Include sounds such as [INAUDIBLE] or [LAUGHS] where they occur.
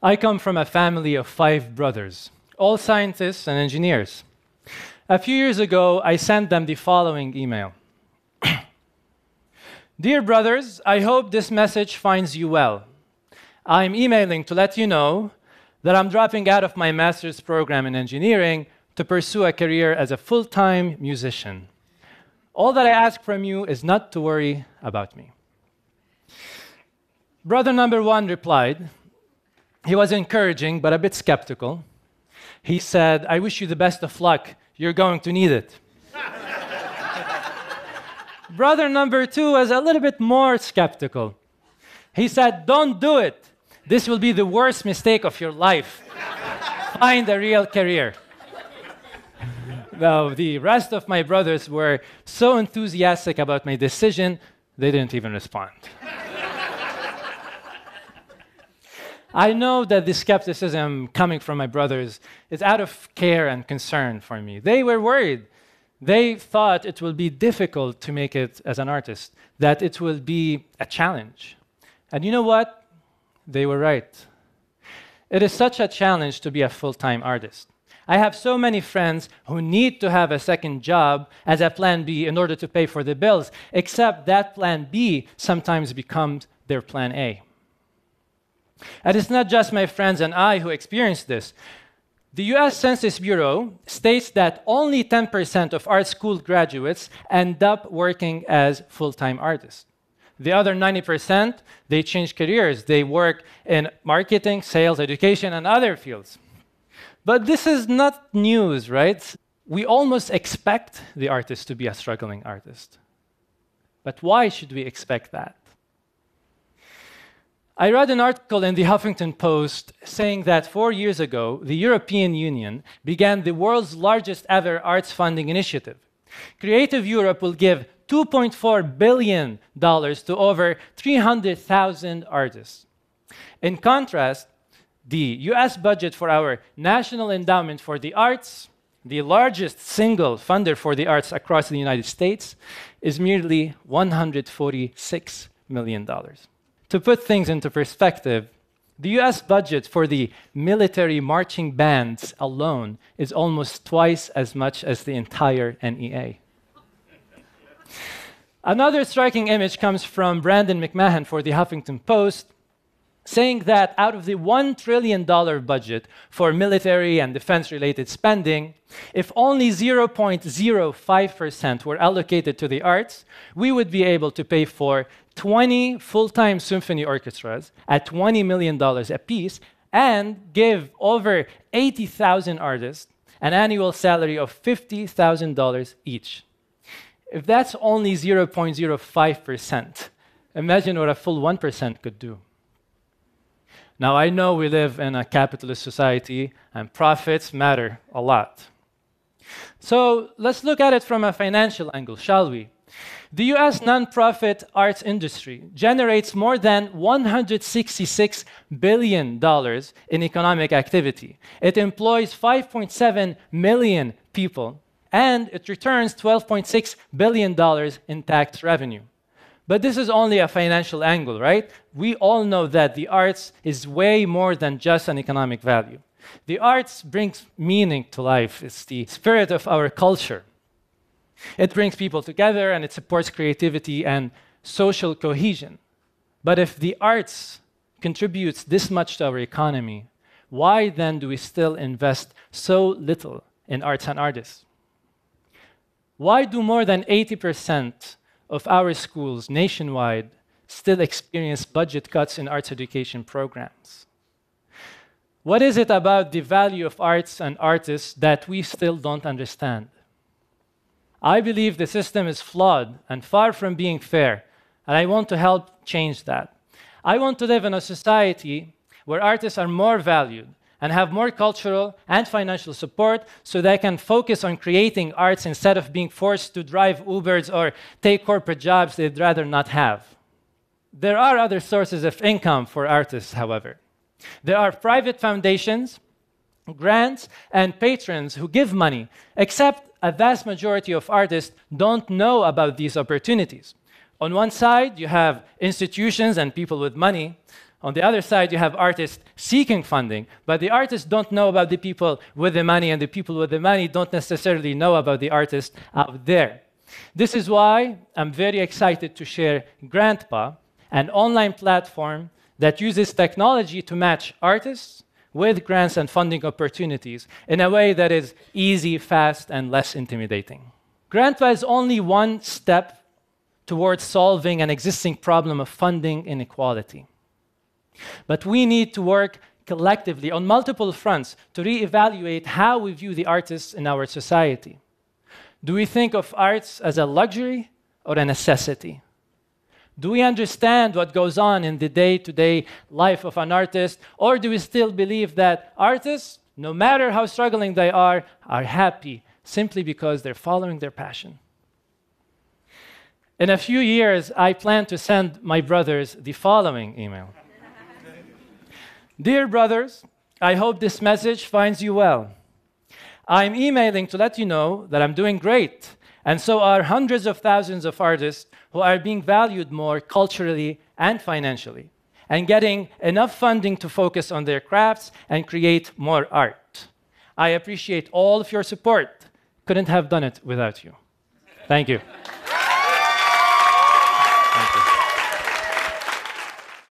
I come from a family of five brothers, all scientists and engineers. A few years ago, I sent them the following email [CLEARS THROAT] Dear brothers, I hope this message finds you well. I'm emailing to let you know that I'm dropping out of my master's program in engineering to pursue a career as a full time musician. All that I ask from you is not to worry about me. Brother number one replied, he was encouraging, but a bit skeptical. He said, I wish you the best of luck. You're going to need it. [LAUGHS] Brother number two was a little bit more skeptical. He said, Don't do it. This will be the worst mistake of your life. Find a real career. Now, the rest of my brothers were so enthusiastic about my decision, they didn't even respond. I know that the skepticism coming from my brothers is out of care and concern for me. They were worried. They thought it will be difficult to make it as an artist, that it will be a challenge. And you know what? They were right. It is such a challenge to be a full time artist. I have so many friends who need to have a second job as a plan B in order to pay for the bills, except that plan B sometimes becomes their plan A. And it's not just my friends and I who experience this. The US Census Bureau states that only 10% of art school graduates end up working as full time artists. The other 90%, they change careers. They work in marketing, sales, education, and other fields. But this is not news, right? We almost expect the artist to be a struggling artist. But why should we expect that? I read an article in the Huffington Post saying that four years ago, the European Union began the world's largest ever arts funding initiative. Creative Europe will give $2.4 billion to over 300,000 artists. In contrast, the US budget for our National Endowment for the Arts, the largest single funder for the arts across the United States, is merely $146 million. To put things into perspective, the US budget for the military marching bands alone is almost twice as much as the entire NEA. Another striking image comes from Brandon McMahon for the Huffington Post, saying that out of the $1 trillion budget for military and defense related spending, if only 0.05% were allocated to the arts, we would be able to pay for 20 full time symphony orchestras at $20 million apiece and give over 80,000 artists an annual salary of $50,000 each. If that's only 0.05%, imagine what a full 1% could do. Now, I know we live in a capitalist society and profits matter a lot. So let's look at it from a financial angle, shall we? The US nonprofit arts industry generates more than $166 billion in economic activity. It employs 5.7 million people, and it returns $12.6 billion in tax revenue. But this is only a financial angle, right? We all know that the arts is way more than just an economic value. The arts brings meaning to life. It's the spirit of our culture. It brings people together and it supports creativity and social cohesion. But if the arts contributes this much to our economy, why then do we still invest so little in arts and artists? Why do more than 80% of our schools nationwide still experience budget cuts in arts education programs? What is it about the value of arts and artists that we still don't understand? I believe the system is flawed and far from being fair, and I want to help change that. I want to live in a society where artists are more valued and have more cultural and financial support so they can focus on creating arts instead of being forced to drive Ubers or take corporate jobs they'd rather not have. There are other sources of income for artists, however. There are private foundations, grants, and patrons who give money, except a vast majority of artists don't know about these opportunities. On one side, you have institutions and people with money. On the other side, you have artists seeking funding, but the artists don't know about the people with the money, and the people with the money don't necessarily know about the artists out there. This is why I'm very excited to share GrantPa, an online platform that uses technology to match artists with grants and funding opportunities in a way that is easy, fast, and less intimidating. GrantPa is only one step towards solving an existing problem of funding inequality. But we need to work collectively on multiple fronts to reevaluate how we view the artists in our society. Do we think of arts as a luxury or a necessity? Do we understand what goes on in the day to day life of an artist? Or do we still believe that artists, no matter how struggling they are, are happy simply because they're following their passion? In a few years, I plan to send my brothers the following email [LAUGHS] Dear brothers, I hope this message finds you well. I'm emailing to let you know that I'm doing great, and so are hundreds of thousands of artists who are being valued more culturally and financially, and getting enough funding to focus on their crafts and create more art. I appreciate all of your support. Couldn't have done it without you. Thank you. Thank you.